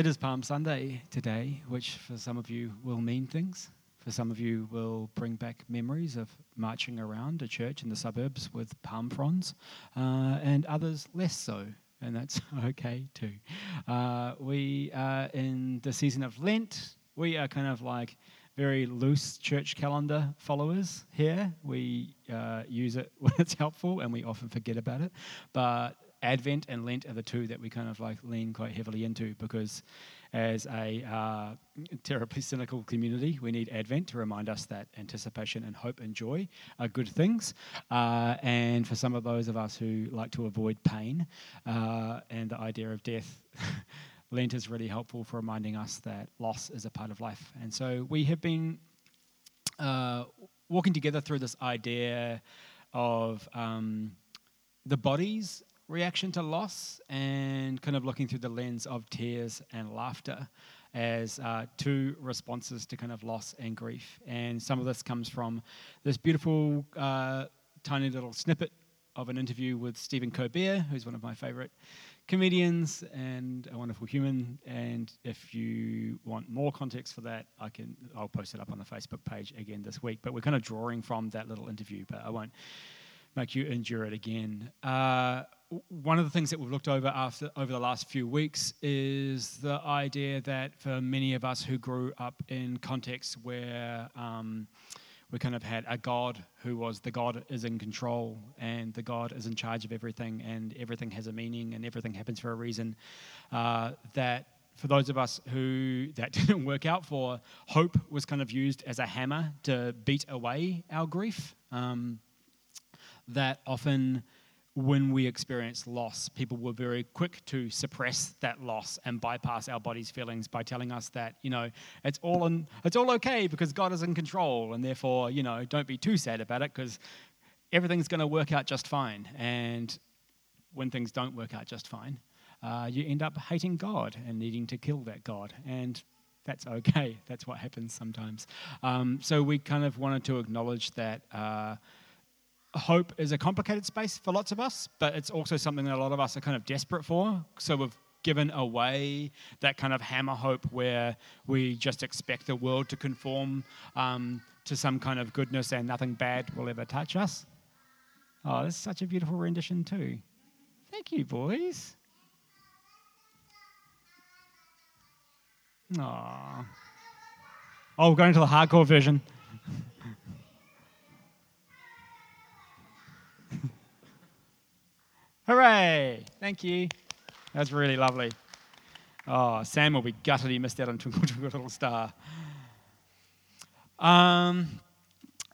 It is Palm Sunday today, which for some of you will mean things. For some of you will bring back memories of marching around a church in the suburbs with palm fronds, uh, and others less so, and that's okay too. Uh, we are in the season of Lent. We are kind of like very loose church calendar followers here. We uh, use it when it's helpful, and we often forget about it. But Advent and Lent are the two that we kind of like lean quite heavily into because, as a uh, terribly cynical community, we need Advent to remind us that anticipation and hope and joy are good things. Uh, and for some of those of us who like to avoid pain uh, and the idea of death, Lent is really helpful for reminding us that loss is a part of life. And so we have been uh, walking together through this idea of um, the bodies reaction to loss and kind of looking through the lens of tears and laughter as uh, two responses to kind of loss and grief. And some of this comes from this beautiful, uh, tiny little snippet of an interview with Stephen Colbert, who's one of my favorite comedians and a wonderful human. And if you want more context for that, I can I'll post it up on the Facebook page again this week. But we're kind of drawing from that little interview, but I won't make you endure it again. Uh, one of the things that we've looked over after over the last few weeks is the idea that for many of us who grew up in contexts where um, we kind of had a God who was the God is in control and the God is in charge of everything and everything has a meaning and everything happens for a reason. Uh, that for those of us who that didn't work out for, hope was kind of used as a hammer to beat away our grief. Um, that often when we experience loss, people were very quick to suppress that loss and bypass our body's feelings by telling us that, you know, it's all in, it's all okay because God is in control, and therefore, you know, don't be too sad about it because everything's going to work out just fine. And when things don't work out just fine, uh, you end up hating God and needing to kill that God. And that's okay. That's what happens sometimes. Um, so we kind of wanted to acknowledge that. Uh, hope is a complicated space for lots of us, but it's also something that a lot of us are kind of desperate for. So we've given away that kind of hammer hope where we just expect the world to conform um, to some kind of goodness and nothing bad will ever touch us. Oh, this is such a beautiful rendition, too. Thank you, boys. Aww. Oh, we're going to the hardcore version. Hooray! Thank you. That's really lovely. Oh, Sam will be gutted he missed out on Twinkle Twinkle Little Star. Um,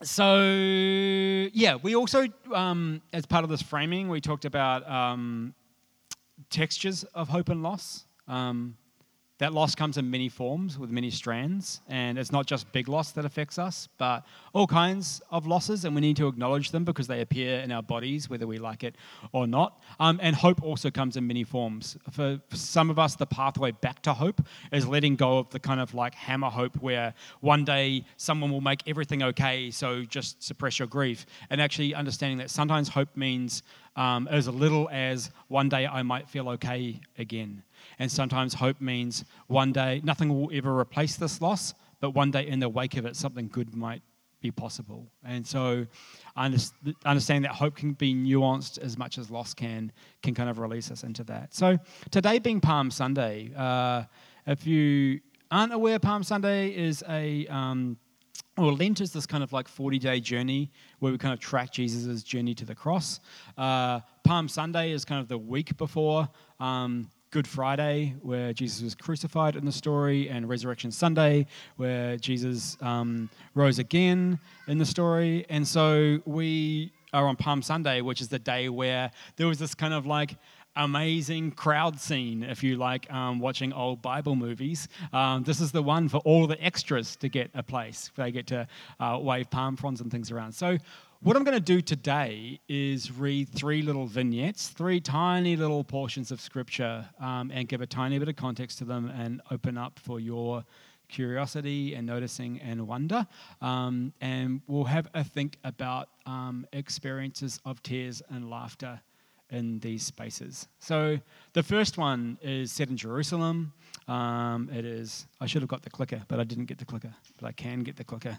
so, yeah, we also, um, as part of this framing, we talked about um, textures of hope and loss. Um, that loss comes in many forms with many strands, and it's not just big loss that affects us, but all kinds of losses, and we need to acknowledge them because they appear in our bodies, whether we like it or not. Um, and hope also comes in many forms. For, some of us, the pathway back to hope is letting go of the kind of like hammer hope where one day someone will make everything okay, so just suppress your grief, and actually understanding that sometimes hope means um, as little as one day I might feel okay again. And sometimes hope means one day nothing will ever replace this loss, but one day in the wake of it, something good might be possible. And so, understanding that hope can be nuanced as much as loss can, can kind of release us into that. So, today being Palm Sunday, uh, if you aren't aware, Palm Sunday is a um, well, Lent is this kind of like 40 day journey where we kind of track Jesus' journey to the cross. Uh, Palm Sunday is kind of the week before um, Good Friday, where Jesus was crucified in the story, and Resurrection Sunday, where Jesus um, rose again in the story. And so we are on Palm Sunday, which is the day where there was this kind of like amazing crowd scene if you like um, watching old Bible movies. Um, this is the one for all the extras to get a place. They get to uh, wave palm fronds and things around. So, what I'm going to do today is read three little vignettes, three tiny little portions of scripture, um, and give a tiny bit of context to them and open up for your curiosity and noticing and wonder. Um, and we'll have a think about um, experiences of tears and laughter in these spaces. So the first one is set in Jerusalem. Um, it is, I should have got the clicker, but I didn't get the clicker. But I can get the clicker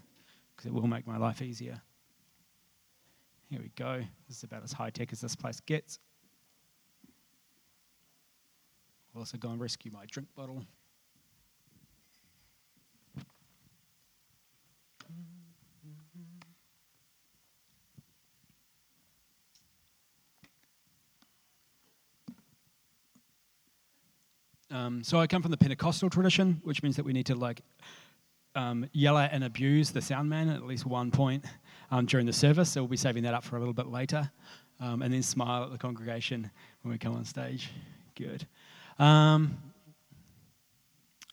because it will make my life easier. Here we go. This is about as high tech as this place gets. I'll also go and rescue my drink bottle. Um, so I come from the Pentecostal tradition, which means that we need to like um, yell at and abuse the sound man at least one point um, during the service. So we'll be saving that up for a little bit later, um, and then smile at the congregation when we come on stage. Good. Um,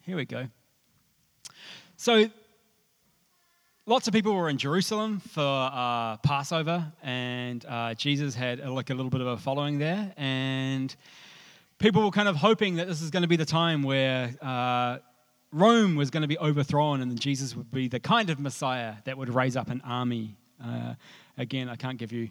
here we go. So lots of people were in Jerusalem for uh, Passover, and uh, Jesus had uh, like a little bit of a following there, and people were kind of hoping that this is going to be the time where uh, Rome was going to be overthrown and Jesus would be the kind of Messiah that would raise up an army. Uh, again, I can't give you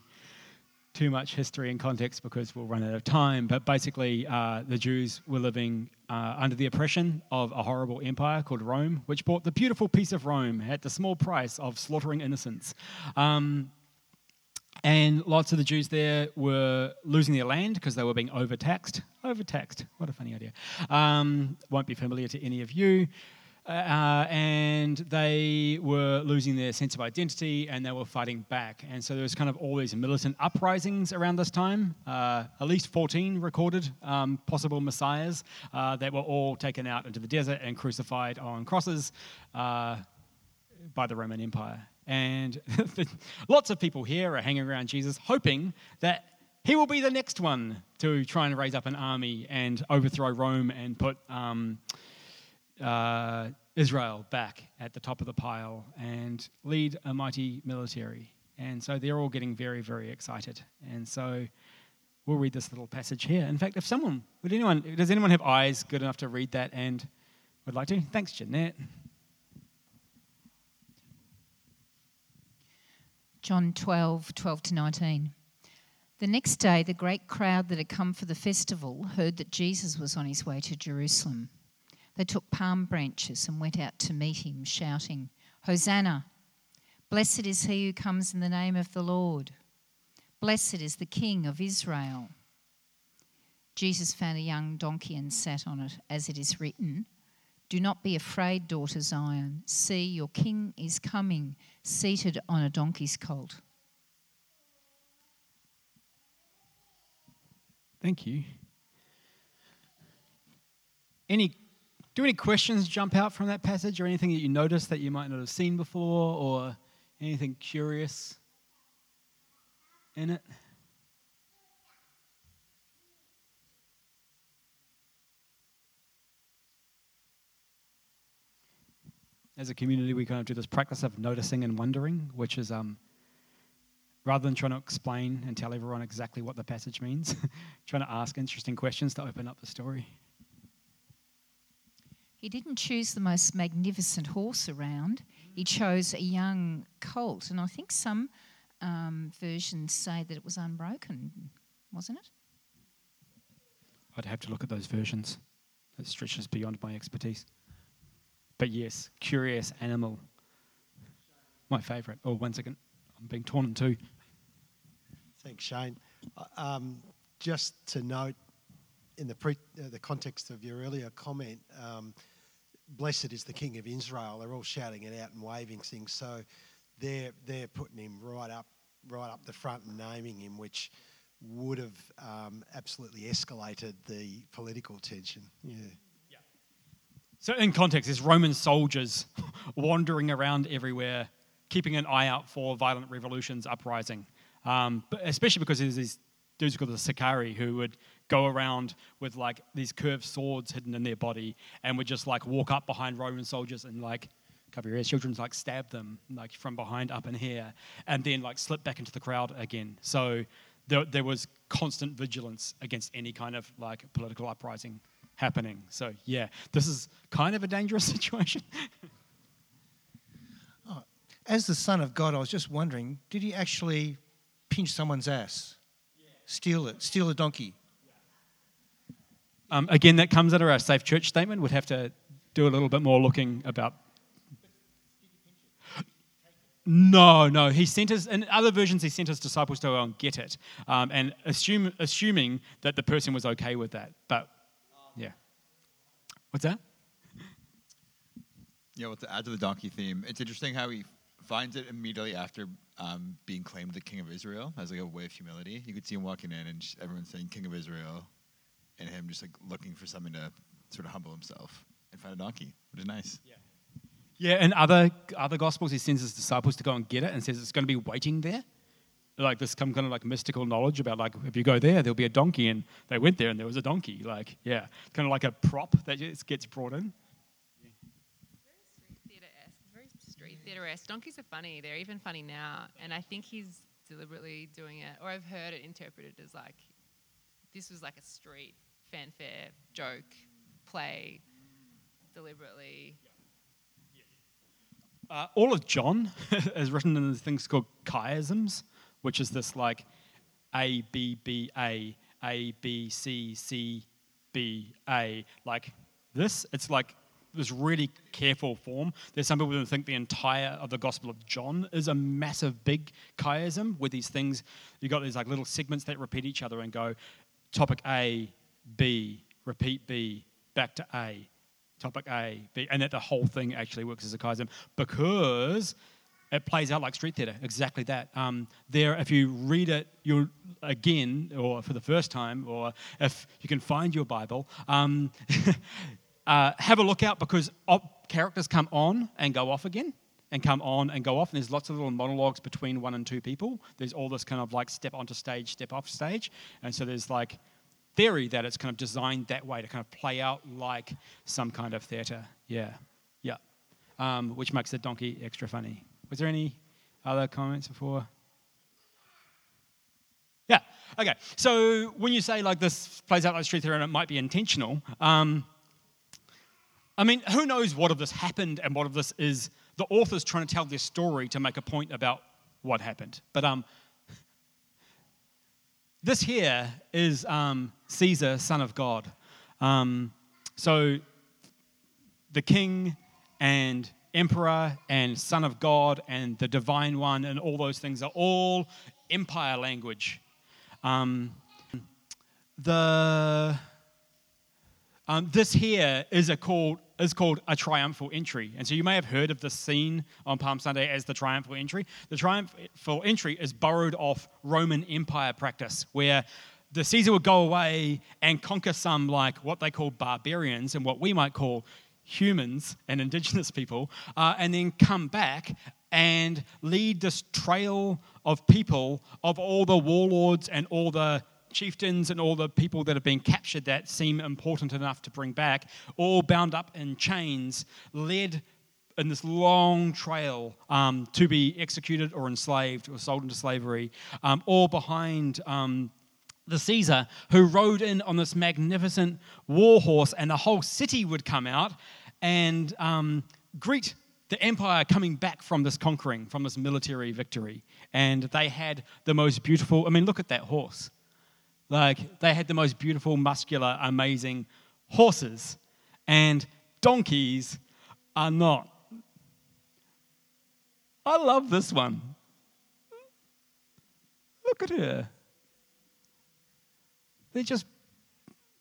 too much history and context because we'll run out of time, but basically, uh, the Jews were living uh, under the oppression of a horrible empire called Rome, which bought the beautiful peace of Rome at the small price of slaughtering innocents. Um, and lots of the Jews there were losing their land because they were being overtaxed. Overtaxed. What a funny idea. Um, won't be familiar to any of you. Uh, and they were losing their sense of identity and they were fighting back. And so there was kind of all these militant uprisings around this time. Uh, at least 14 recorded um, possible messiahs uh, that were all taken out into the desert and crucified on crosses uh, by the Roman Empire. And lots of people here are hanging around Jesus, hoping that he will be the next one to try and raise up an army and overthrow Rome and put um, uh, Israel back at the top of the pile and lead a mighty military. And so they're all getting very, very excited. And so we'll read this little passage here. In fact, if someone, would anyone, does anyone have eyes good enough to read that and would like to? Thanks, Jeanette. John 12, 12 to 19. The next day, the great crowd that had come for the festival heard that Jesus was on his way to Jerusalem. They took palm branches and went out to meet him, shouting, Hosanna! Blessed is he who comes in the name of the Lord. Blessed is the King of Israel. Jesus found a young donkey and sat on it, as it is written, do not be afraid, daughter Zion. See, your king is coming, seated on a donkey's colt. Thank you. Any do any questions jump out from that passage or anything that you noticed that you might not have seen before or anything curious in it? as a community, we kind of do this practice of noticing and wondering, which is um, rather than trying to explain and tell everyone exactly what the passage means, trying to ask interesting questions to open up the story. He didn't choose the most magnificent horse around. He chose a young colt, and I think some um, versions say that it was unbroken, wasn't it? I'd have to look at those versions. That stretches beyond my expertise. But yes, curious animal. My favourite. Oh, one second. I'm being torn in two. Thanks, Shane. Uh, um, just to note, in the, pre, uh, the context of your earlier comment, um, blessed is the King of Israel. They're all shouting it out and waving things. So they're, they're putting him right up, right up the front and naming him, which would have um, absolutely escalated the political tension. Yeah. So, in context, there's Roman soldiers wandering around everywhere, keeping an eye out for violent revolutions, uprising. Um, but especially because there's these dudes called the Sicarii who would go around with like these curved swords hidden in their body and would just like walk up behind Roman soldiers and like cover your ears, children like stab them like from behind up in here and then like slip back into the crowd again. So there, there was constant vigilance against any kind of like political uprising happening. So, yeah, this is kind of a dangerous situation. oh, as the Son of God, I was just wondering did he actually pinch someone's ass? steal it, steal a donkey. Um, again, that comes under our safe church statement. We'd have to do a little bit more looking about. No, no. He sent us, in other versions, he sent his disciples to go and get it, um, and assume, assuming that the person was okay with that. But, yeah. What's that? Yeah, well, to add to the donkey theme, it's interesting how he finds it immediately after um, being claimed the king of Israel as like a way of humility. You could see him walking in, and just everyone saying "King of Israel," and him just like looking for something to sort of humble himself and find a donkey, which is nice. Yeah. Yeah, in other other gospels, he sends his disciples to go and get it, and says it's going to be waiting there, like this some kind of like mystical knowledge about like if you go there, there'll be a donkey, and they went there and there was a donkey. Like yeah, kind of like a prop that just gets brought in. Very street theater esque. Street theatre-esque. Donkeys are funny. They're even funny now, and I think he's deliberately doing it, or I've heard it interpreted as like this was like a street fanfare joke play deliberately. Uh, all of John is written in these things called chiasms, which is this like A, B, B, A, A, B, C, C, B, A. Like this, it's like this really careful form. There's some people who think the entire of the Gospel of John is a massive big chiasm with these things. You've got these like little segments that repeat each other and go topic A, B, repeat B, back to A, topic A, B, and that the whole thing actually works as a chiasm because it plays out like street theatre, exactly that. Um, there, if you read it, you'll again, or for the first time, or if you can find your Bible, um, uh, have a look out because op- characters come on and go off again. And come on and go off, and there's lots of little monologues between one and two people. There's all this kind of like step onto stage, step off stage, and so there's like theory that it's kind of designed that way to kind of play out like some kind of theatre. Yeah, yeah, um, which makes the donkey extra funny. Was there any other comments before? Yeah. Okay. So when you say like this plays out like street theatre and it might be intentional, um, I mean, who knows what of this happened and what of this is the author's trying to tell this story to make a point about what happened. But um, this here is um, Caesar, son of God. Um, so the king and emperor and son of God and the divine one and all those things are all empire language. Um, the um, this here is a called is called a triumphal entry, and so you may have heard of this scene on Palm Sunday as the triumphal entry. The triumphal entry is borrowed off Roman Empire practice, where the Caesar would go away and conquer some like what they call barbarians and what we might call humans and indigenous people, uh, and then come back and lead this trail of people of all the warlords and all the chieftains and all the people that have been captured that seem important enough to bring back, all bound up in chains, led in this long trail um, to be executed or enslaved or sold into slavery, um, all behind. Um, the Caesar, who rode in on this magnificent war horse, and the whole city would come out and um, greet the empire coming back from this conquering, from this military victory. And they had the most beautiful, I mean, look at that horse. Like, they had the most beautiful, muscular, amazing horses, and donkeys are not. I love this one. Look at her. They're just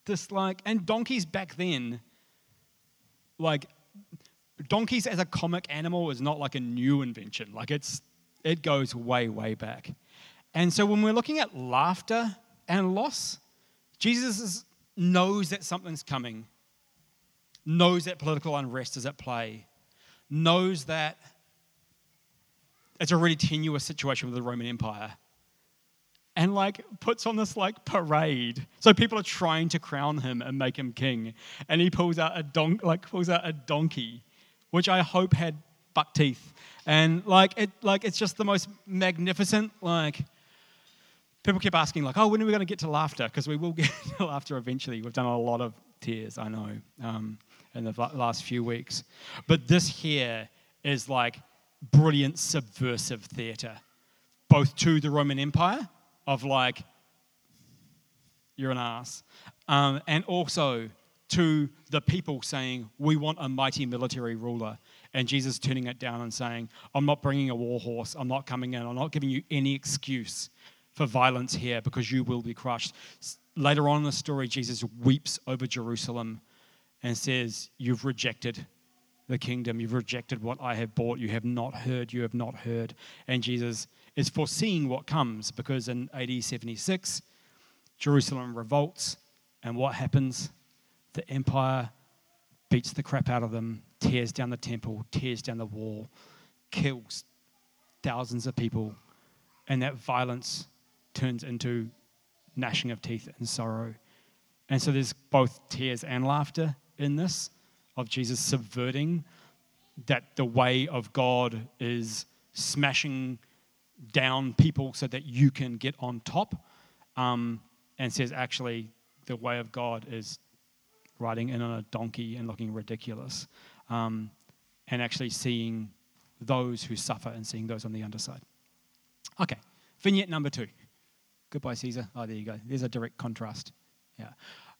this like, and donkeys back then, like, donkeys as a comic animal is not like a new invention. Like, it's, it goes way, way back. And so when we're looking at laughter and loss, Jesus knows that something's coming, knows that political unrest is at play, knows that it's a really tenuous situation with the Roman Empire and like puts on this like parade. So people are trying to crown him and make him king, and he pulls out a don like pulls out a donkey, which I hope had buck teeth, and like it like it's just the most magnificent like. People keep asking like, oh, when are we going to get to laughter? Because we will get to laughter eventually. We've done a lot of tears, I know, um, in the last few weeks. But this here is like brilliant subversive theatre, both to the Roman Empire of like, you're an ass. Um, and also to the people saying, We want a mighty military ruler. And Jesus turning it down and saying, I'm not bringing a war horse. I'm not coming in. I'm not giving you any excuse for violence here because you will be crushed. Later on in the story, Jesus weeps over Jerusalem and says, You've rejected the kingdom. You've rejected what I have bought. You have not heard. You have not heard. And Jesus is foreseeing what comes because in AD 76, Jerusalem revolts. And what happens? The empire beats the crap out of them, tears down the temple, tears down the wall, kills thousands of people. And that violence turns into gnashing of teeth and sorrow. And so there's both tears and laughter in this of Jesus subverting that the way of God is smashing down people so that you can get on top, um, and says actually the way of God is riding in on a donkey and looking ridiculous, um, and actually seeing those who suffer and seeing those on the underside. Okay, vignette number two. Goodbye, Caesar. Oh, there you go. There's a direct contrast. Yeah.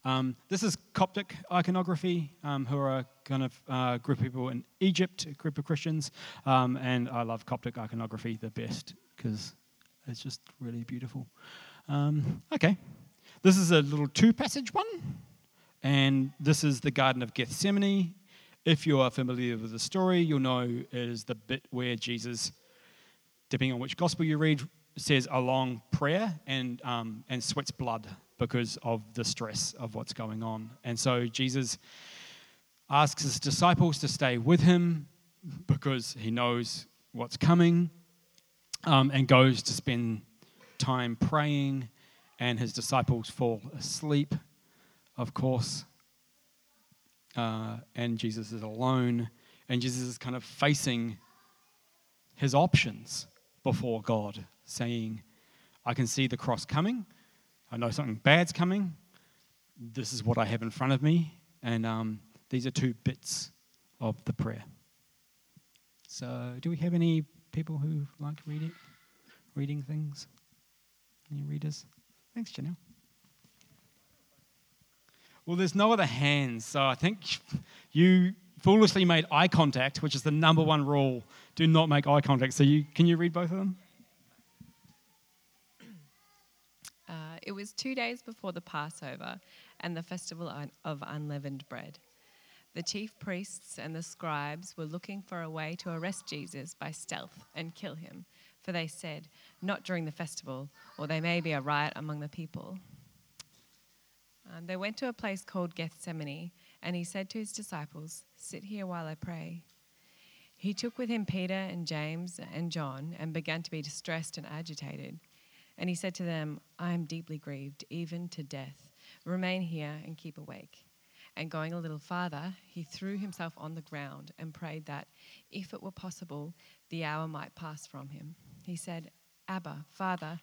Um, this is Coptic iconography, um, who are a kind of uh, group of people in Egypt, a group of Christians, um, and I love Coptic iconography the best because it's just really beautiful. Um, okay, this is a little two-passage one, and this is the Garden of Gethsemane. If you are familiar with the story, you'll know it is the bit where Jesus, depending on which gospel you read, says a long prayer and um, and sweats blood because of the stress of what's going on. And so Jesus asks his disciples to stay with him because he knows what's coming um, and goes to spend time praying. And his disciples fall asleep, of course. Uh, and Jesus is alone. And Jesus is kind of facing his options before God, saying, I can see the cross coming. I know something bad's coming. This is what I have in front of me. And um, these are two bits of the prayer. So, do we have any people who like reading, reading things? Any readers? Thanks, Janelle. Well, there's no other hands, so I think you foolishly made eye contact, which is the number one rule. Do not make eye contact. So, you can you read both of them? It was two days before the Passover and the festival of unleavened bread. The chief priests and the scribes were looking for a way to arrest Jesus by stealth and kill him, for they said, Not during the festival, or there may be a riot among the people. Um, they went to a place called Gethsemane, and he said to his disciples, Sit here while I pray. He took with him Peter and James and John and began to be distressed and agitated. And he said to them, I am deeply grieved, even to death. Remain here and keep awake. And going a little farther, he threw himself on the ground and prayed that, if it were possible, the hour might pass from him. He said, Abba, Father,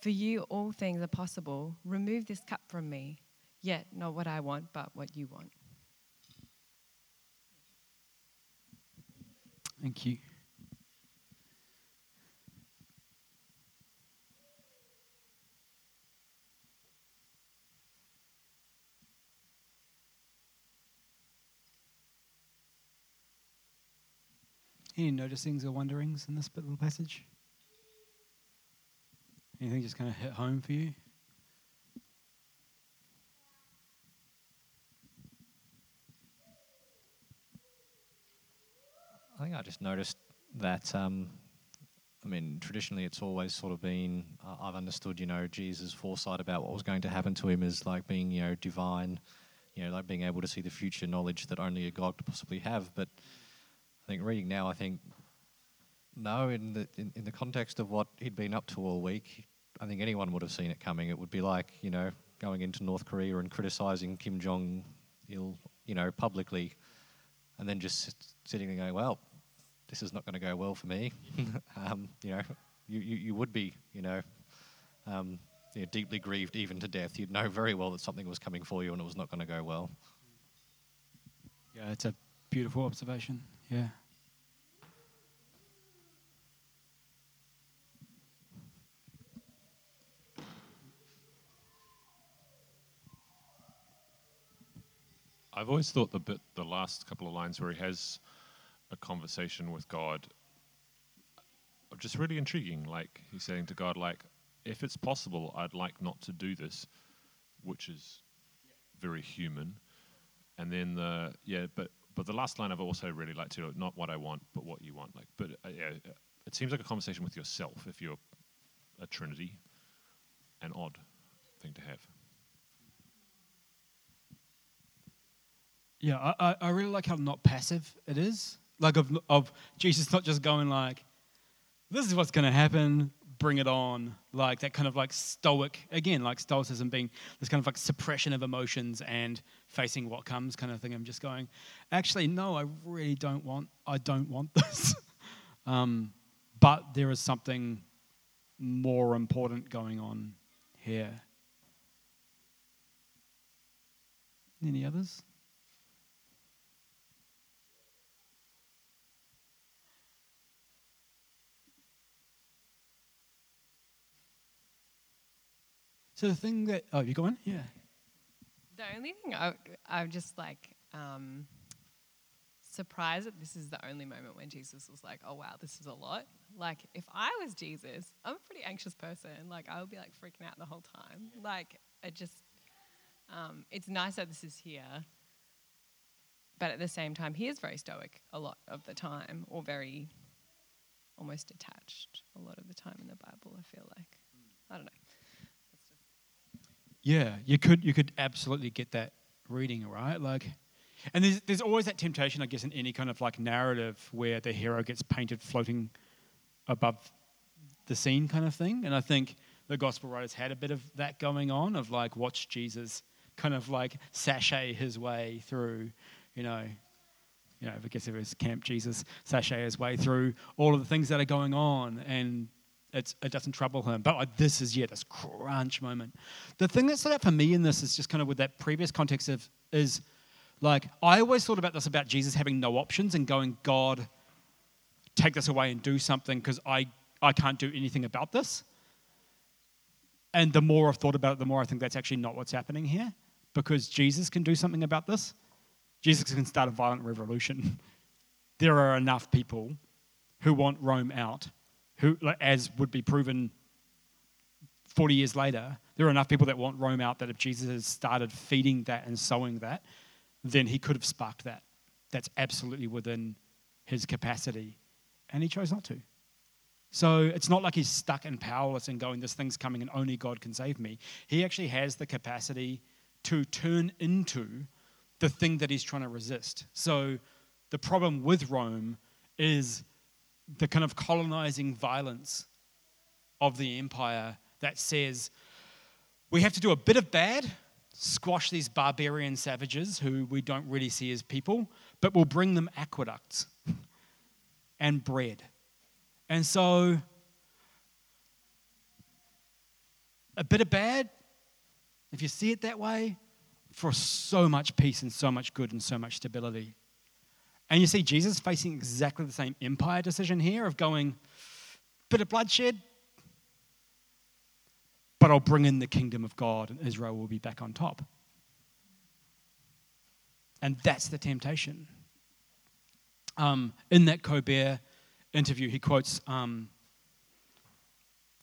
for you all things are possible. Remove this cup from me, yet not what I want, but what you want. Thank you. Any noticings or wonderings in this little passage? Anything just kind of hit home for you? I think I just noticed that. Um, I mean, traditionally, it's always sort of been. Uh, I've understood, you know, Jesus' foresight about what was going to happen to him is like being, you know, divine, you know, like being able to see the future knowledge that only a God could possibly have. But I think reading now, I think no, in the in, in the context of what he'd been up to all week, I think anyone would have seen it coming. It would be like you know going into North Korea and criticizing Kim Jong Il, you know, publicly, and then just sitting there going, well, this is not going to go well for me. um, you know, you, you, you would be, you know, um, you know, deeply grieved even to death. You'd know very well that something was coming for you and it was not going to go well. Yeah, it's a beautiful observation. Yeah. I've always thought the bit, the last couple of lines where he has a conversation with God, just really intriguing. Like he's saying to God, like, if it's possible, I'd like not to do this, which is very human. And then the yeah, but but the last line I've also really liked to not what I want, but what you want. Like, but uh, yeah, it seems like a conversation with yourself if you're a Trinity. An odd thing to have. Yeah, I, I really like how not passive it is. Like of of Jesus not just going like, this is what's going to happen, bring it on. Like that kind of like stoic again, like stoicism being this kind of like suppression of emotions and facing what comes kind of thing. I'm just going, actually, no, I really don't want. I don't want this. um, but there is something more important going on here. Any others? So the thing that oh, you go on, yeah. The only thing I, I'm just like um, surprised that this is the only moment when Jesus was like, "Oh wow, this is a lot." Like if I was Jesus, I'm a pretty anxious person. Like I would be like freaking out the whole time. Like it just, um, it's nice that this is here, but at the same time, he is very stoic a lot of the time, or very almost detached a lot of the time in the Bible. I feel like I don't know. Yeah, you could you could absolutely get that reading right, like, and there's there's always that temptation, I guess, in any kind of like narrative where the hero gets painted floating above the scene, kind of thing. And I think the gospel writers had a bit of that going on, of like watch Jesus kind of like sashay his way through, you know, you know, I guess it was Camp Jesus sashay his way through all of the things that are going on and it's, it doesn't trouble him. But like, this is, yeah, this crunch moment. The thing that stood out for me in this is just kind of with that previous context of, is like, I always thought about this about Jesus having no options and going, God, take this away and do something because I, I can't do anything about this. And the more I've thought about it, the more I think that's actually not what's happening here because Jesus can do something about this. Jesus can start a violent revolution. there are enough people who want Rome out who, as would be proven 40 years later, there are enough people that want Rome out that if Jesus had started feeding that and sowing that, then he could have sparked that. That's absolutely within his capacity. And he chose not to. So it's not like he's stuck and powerless and going, this thing's coming and only God can save me. He actually has the capacity to turn into the thing that he's trying to resist. So the problem with Rome is the kind of colonizing violence of the empire that says we have to do a bit of bad, squash these barbarian savages who we don't really see as people, but we'll bring them aqueducts and bread. And so, a bit of bad, if you see it that way, for so much peace and so much good and so much stability. And you see Jesus facing exactly the same empire decision here of going, bit of bloodshed, but I'll bring in the kingdom of God and Israel will be back on top. And that's the temptation. Um, in that Colbert interview, he quotes um,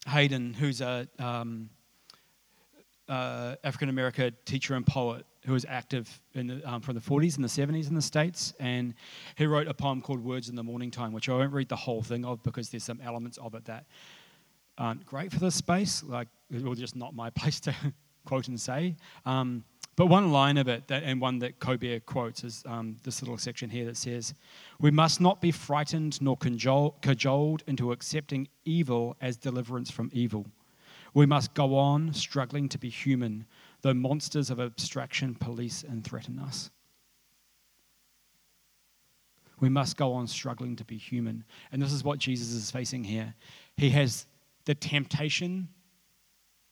Hayden, who's a um, uh, African American teacher and poet who was active the, um, from the 40s and the 70s in the States. And he wrote a poem called Words in the Mourning Time, which I won't read the whole thing of because there's some elements of it that aren't great for this space. Like, was just not my place to quote and say. Um, but one line of it, that, and one that Colbert quotes, is um, this little section here that says, We must not be frightened nor cajoled into accepting evil as deliverance from evil. We must go on struggling to be human, though monsters of abstraction police and threaten us. We must go on struggling to be human. And this is what Jesus is facing here. He has the temptation,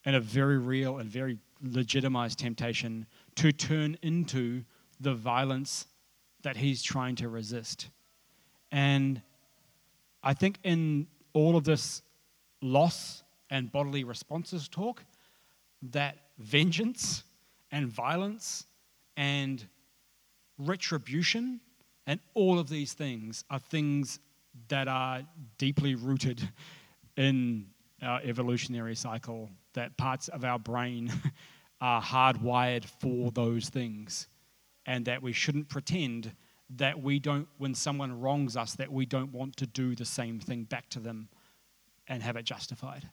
and a very real and very legitimized temptation, to turn into the violence that he's trying to resist. And I think in all of this loss and bodily responses talk, that vengeance and violence and retribution, and all of these things are things that are deeply rooted in our evolutionary cycle, that parts of our brain are hardwired for those things, and that we shouldn't pretend that we don't, when someone wrongs us, that we don't want to do the same thing back to them and have it justified.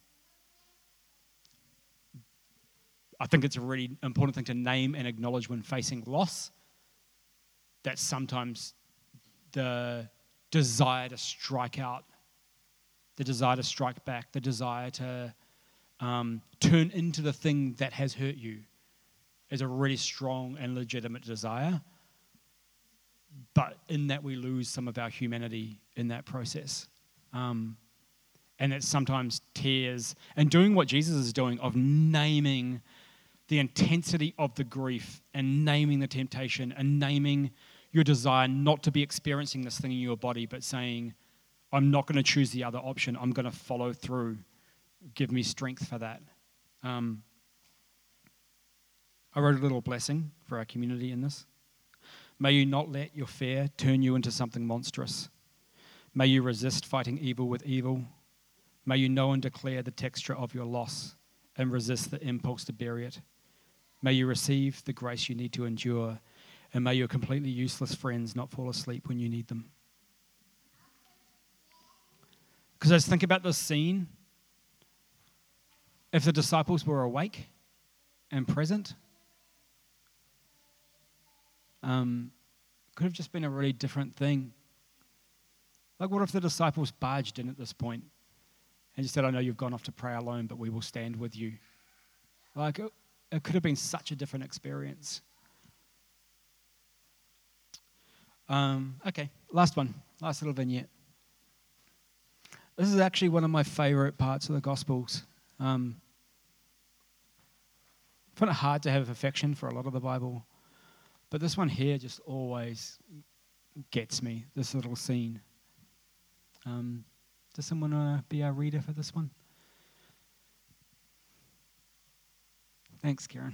I think it's a really important thing to name and acknowledge when facing loss that sometimes the desire to strike out, the desire to strike back, the desire to um, turn into the thing that has hurt you is a really strong and legitimate desire. But in that, we lose some of our humanity in that process. Um, and it sometimes tears. And doing what Jesus is doing of naming the intensity of the grief and naming the temptation and naming your desire not to be experiencing this thing in your body, but saying, I'm not going to choose the other option. I'm going to follow through. Give me strength for that. Um, I wrote a little blessing for our community in this. May you not let your fear turn you into something monstrous. May you resist fighting evil with evil. May you know and declare the texture of your loss and resist the impulse to bury it. May you receive the grace you need to endure, and may your completely useless friends not fall asleep when you need them. Because I was thinking about this scene. If the disciples were awake and present, um, could have just been a really different thing. Like, what if the disciples barged in at this point and just said, I know you've gone off to pray alone, but we will stand with you? Like, it could have been such a different experience. Um, okay, last one, last little vignette. This is actually one of my favorite parts of the Gospels. Um, I find it hard to have affection for a lot of the Bible, but this one here just always gets me, this little scene. Um, does someone want to be our reader for this one? Thanks, Karen.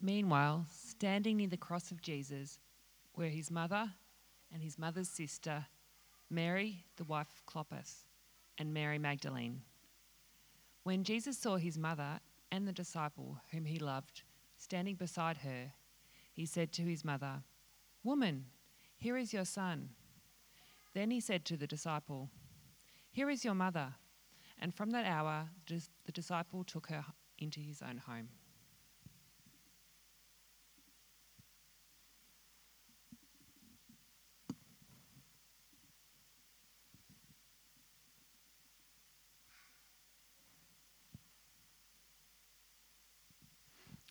Meanwhile, standing near the cross of Jesus were his mother and his mother's sister, Mary, the wife of Clopas, and Mary Magdalene. When Jesus saw his mother and the disciple whom he loved standing beside her, he said to his mother, Woman, here is your son. Then he said to the disciple, Here is your mother. And from that hour, the disciple took her into his own home.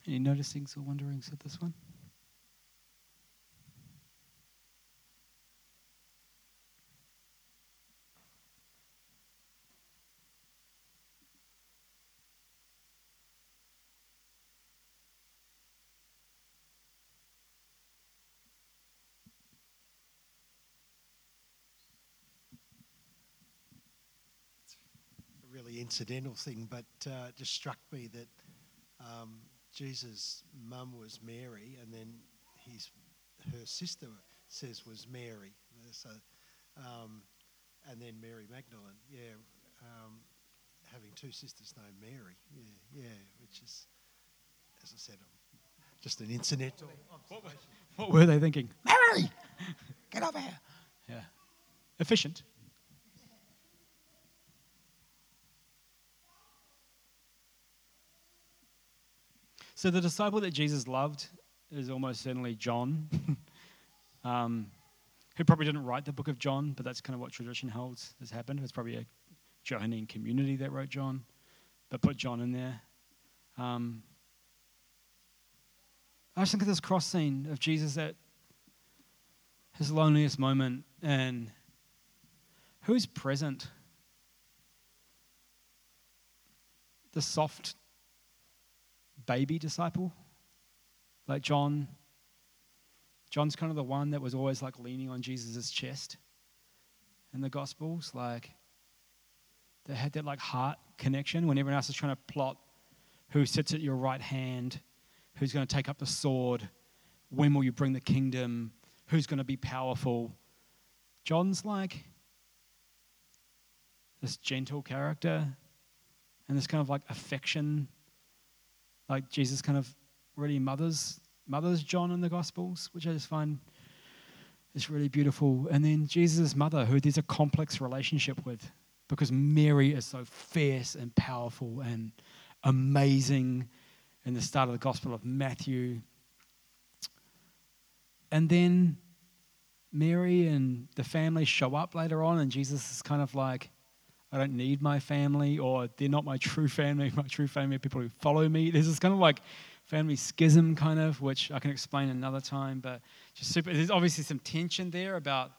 Any noticings or wonderings at this one? A really incidental thing, but uh, it just struck me that um, Jesus' mum was Mary, and then his her sister says was Mary. So, um, and then Mary Magdalene. Yeah, um, having two sisters named Mary. Yeah, yeah, which is, as I said, just an incidental. What, what were they thinking? Mary, get over here. Yeah, efficient. So the disciple that Jesus loved is almost certainly John, um, who probably didn't write the book of John, but that's kind of what tradition holds has happened. It's probably a Johannine community that wrote John, but put John in there. Um, I just think of this cross scene of Jesus at his loneliest moment and who's present? The soft baby disciple. Like John. John's kind of the one that was always like leaning on Jesus' chest in the Gospels. Like, they had that like heart connection when everyone else is trying to plot who sits at your right hand, who's going to take up the sword, when will you bring the kingdom, who's going to be powerful. John's like this gentle character and this kind of like affection, like Jesus kind of really mothers mothers John in the Gospels, which I just find is really beautiful. And then Jesus' mother, who there's a complex relationship with, because Mary is so fierce and powerful and amazing in the start of the Gospel of Matthew. And then Mary and the family show up later on, and Jesus is kind of like, I don't need my family, or they're not my true family. My true family are people who follow me. There's this kind of like family schism, kind of, which I can explain another time, but just super. There's obviously some tension there about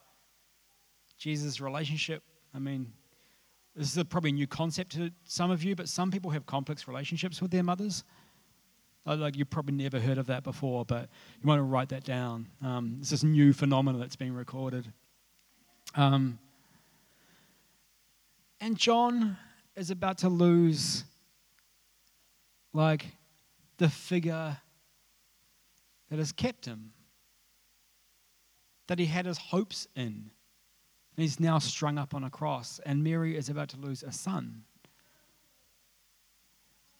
Jesus' relationship. I mean, this is a probably a new concept to some of you, but some people have complex relationships with their mothers. Like you've probably never heard of that before, but you want to write that down. Um, it's this new phenomenon that's being recorded. Um, and John is about to lose, like, the figure that has kept him, that he had his hopes in. And he's now strung up on a cross, and Mary is about to lose a son.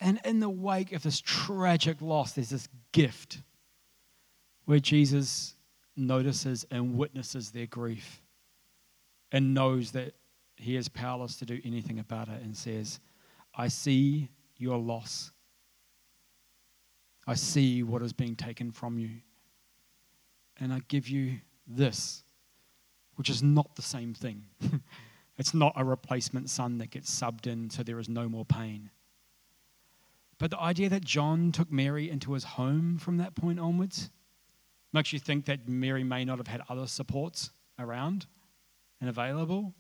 And in the wake of this tragic loss, there's this gift where Jesus notices and witnesses their grief and knows that he is powerless to do anything about it and says, I see your loss. I see what is being taken from you. And I give you this, which is not the same thing. it's not a replacement son that gets subbed in so there is no more pain. But the idea that John took Mary into his home from that point onwards makes you think that Mary may not have had other supports around and available.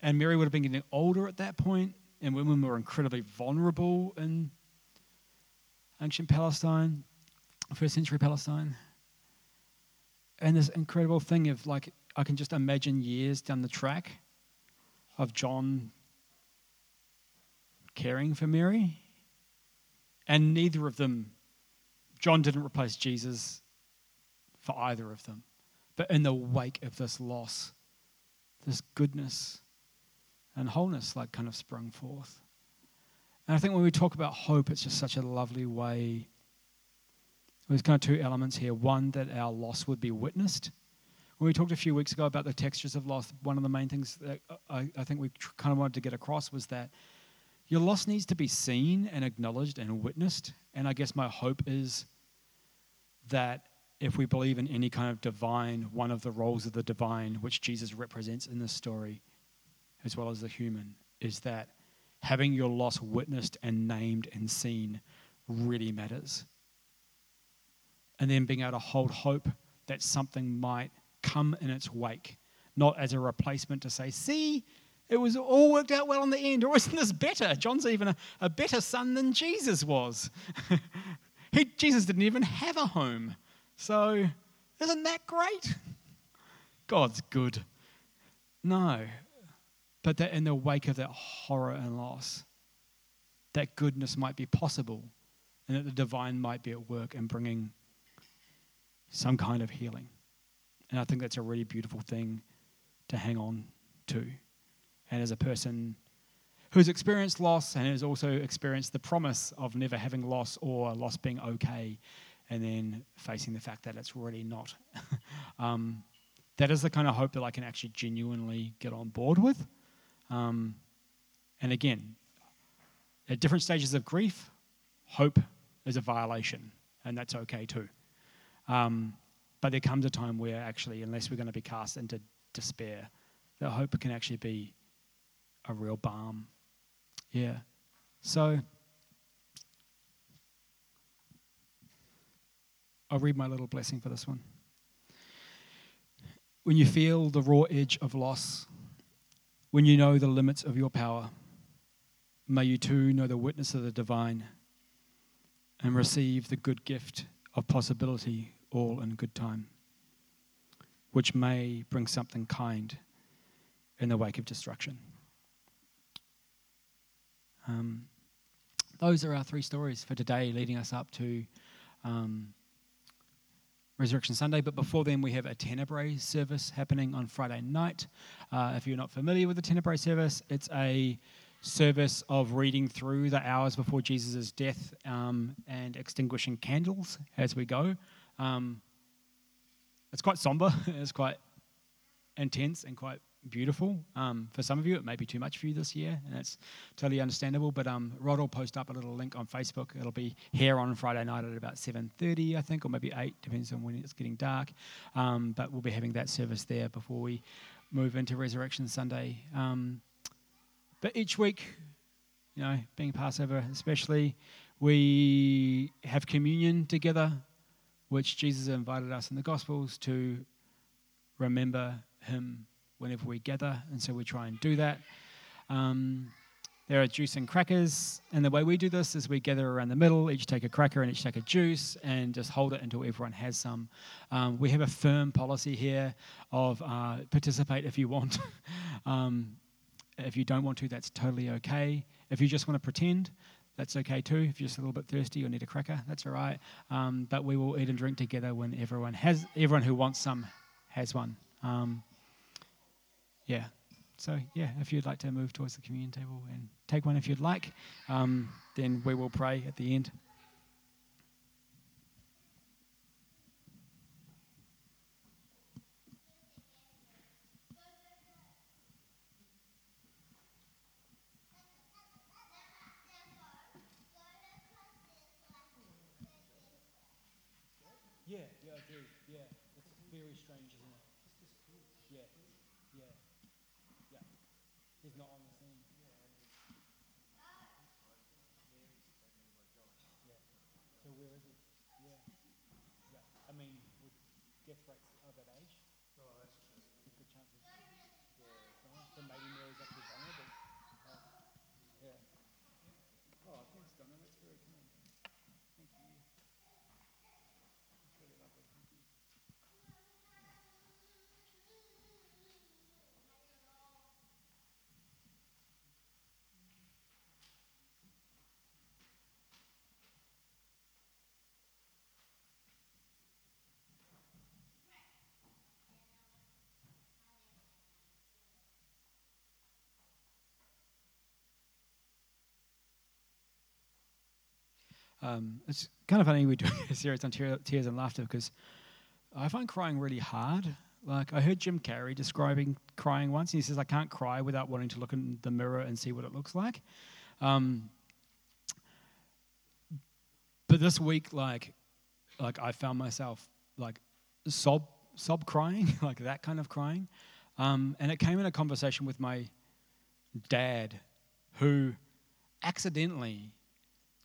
And Mary would have been getting older at that point, and women were incredibly vulnerable in ancient Palestine, first century Palestine. And this incredible thing of like, I can just imagine years down the track of John caring for Mary. And neither of them, John didn't replace Jesus for either of them. But in the wake of this loss, this goodness and wholeness like kind of sprung forth. And I think when we talk about hope, it's just such a lovely way. There's kind of two elements here. One, that our loss would be witnessed. When we talked a few weeks ago about the textures of loss, one of the main things that I, I think we kind of wanted to get across was that your loss needs to be seen and acknowledged and witnessed. And I guess my hope is that if we believe in any kind of divine, one of the roles of the divine, which Jesus represents in this story, as well as the human, is that having your loss witnessed and named and seen really matters. And then being able to hold hope that something might come in its wake, not as a replacement to say, see, it was all worked out well in the end, or isn't this better? John's even a, a better son than Jesus was. he, Jesus didn't even have a home. So, isn't that great? God's good. No, but that in the wake of that horror and loss, that goodness might be possible and that the divine might be at work and bringing some kind of healing. And I think that's a really beautiful thing to hang on to. And as a person who's experienced loss and has also experienced the promise of never having loss or loss being okay, and then facing the fact that it's really not, um, that is the kind of hope that I can actually genuinely get on board with. Um, and again, at different stages of grief, hope is a violation, and that's okay too. Um, but there comes a time where actually, unless we're going to be cast into despair, that hope can actually be a real balm. Yeah. So I'll read my little blessing for this one. When you feel the raw edge of loss, when you know the limits of your power, may you too know the witness of the divine and receive the good gift of possibility all in good time, which may bring something kind in the wake of destruction. Um, those are our three stories for today, leading us up to um, Resurrection Sunday. But before then, we have a Tenebrae service happening on Friday night. Uh, if you're not familiar with the Tenebrae service, it's a service of reading through the hours before Jesus' death um, and extinguishing candles as we go. Um, it's quite somber, it's quite intense and quite beautiful. Um, for some of you, it may be too much for you this year, and that's totally understandable. But um, Rod will post up a little link on Facebook. It'll be here on Friday night at about 7:30, I think, or maybe 8, depends on when it's getting dark. Um, but we'll be having that service there before we move into Resurrection Sunday. Um, but each week, you know, being Passover especially, we have communion together, which Jesus invited us in the Gospels to remember Him whenever we gather, and so we try and do that. Um, there are juice and crackers, and the way we do this is we gather around the middle, each take a cracker and each take a juice, and just hold it until everyone has some. Um, we have a firm policy here of uh, participate if you want. um, if you don't want to, that's totally okay. If you just want to pretend, that's okay too. If you're just a little bit thirsty or need a cracker, that's all right. Um, but we will eat and drink together when everyone has, everyone who wants some has one. Um, yeah. So, yeah, if you'd like to move towards the communion table and take one if you'd like, um, then we will pray at the end. Yeah, yeah, I do. Yeah, it's very strange, isn't it? Yeah, yeah, yeah. He's not on the scene. Yeah. So where is he? Yeah, yeah. I mean, with death rates of that age, oh, that's true. Good chances. Yeah. So maybe Mary's actually vulnerable. Uh, yeah. Oh, thanks, Donna. That's very kind. Thank you. That's really lovely. Thank you. Um, it's kind of funny we're doing a series on tear, tears and laughter because I find crying really hard. Like I heard Jim Carrey describing crying once, and he says, "I can't cry without wanting to look in the mirror and see what it looks like." Um, but this week, like, like I found myself like sob sob crying, like that kind of crying, um, and it came in a conversation with my dad, who accidentally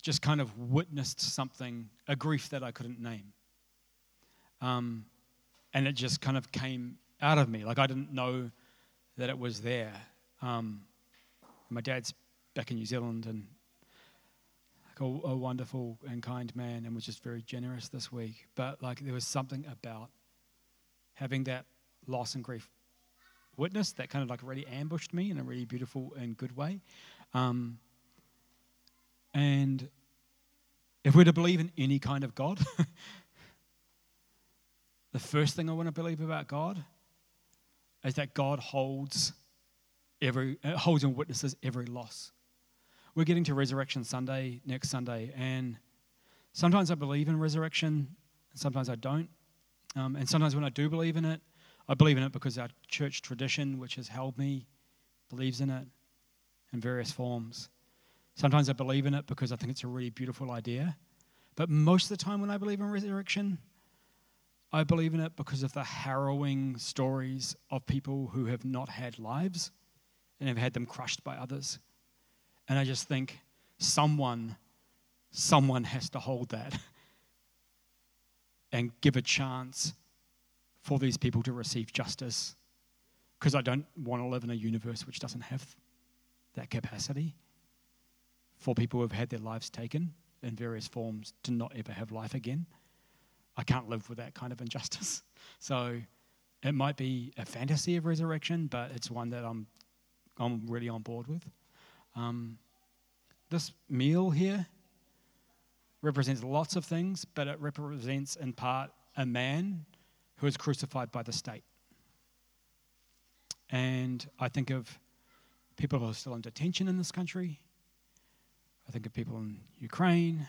just kind of witnessed something, a grief that I couldn't name. Um, and it just kind of came out of me. Like I didn't know that it was there. Um, my dad's back in New Zealand and like a, a wonderful and kind man and was just very generous this week. But like there was something about having that loss and grief witnessed that kind of like really ambushed me in a really beautiful and good way. Um, and if we're to believe in any kind of God, the first thing I want to believe about God is that God holds every uh, holds and witnesses every loss. We're getting to Resurrection Sunday next Sunday, and sometimes I believe in resurrection, and sometimes I don't. Um, and sometimes when I do believe in it, I believe in it because our church tradition, which has held me, believes in it in various forms. Sometimes I believe in it because I think it's a really beautiful idea. But most of the time when I believe in resurrection, I believe in it because of the harrowing stories of people who have not had lives and have had them crushed by others. And I just think someone, someone has to hold that and give a chance for these people to receive justice. Because I don't want to live in a universe which doesn't have that capacity for people who have had their lives taken in various forms to not ever have life again. I can't live with that kind of injustice. So it might be a fantasy of resurrection, but it's one that I'm, I'm really on board with. Um, this meal here represents lots of things, but it represents in part a man who is crucified by the state. And I think of people who are still in detention in this country. I think of people in Ukraine.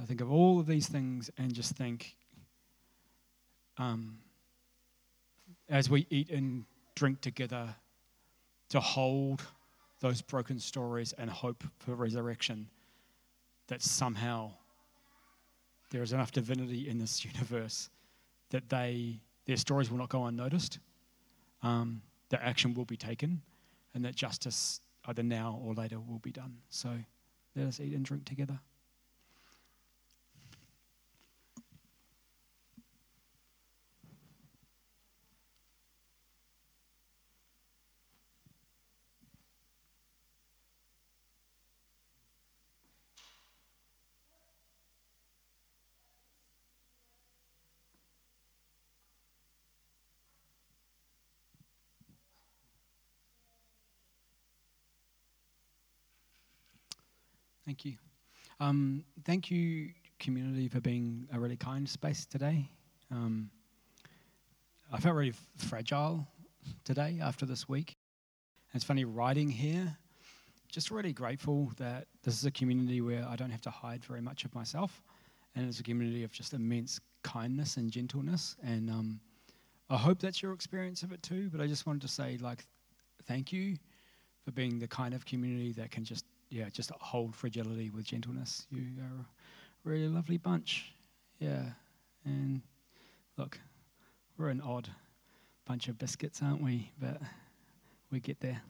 I think of all of these things and just think, um, as we eat and drink together, to hold those broken stories and hope for resurrection, that somehow there is enough divinity in this universe that they their stories will not go unnoticed, um, that action will be taken, and that justice either now or later will be done. So let us eat and drink together. Thank you. Um, thank you, community, for being a really kind space today. Um, I felt really fragile today after this week. And it's funny writing here. Just really grateful that this is a community where I don't have to hide very much of myself, and it's a community of just immense kindness and gentleness. And um, I hope that's your experience of it too. But I just wanted to say, like, thank you for being the kind of community that can just yeah, just hold fragility with gentleness. You are a really lovely bunch. Yeah. And look, we're an odd bunch of biscuits, aren't we? But we get there.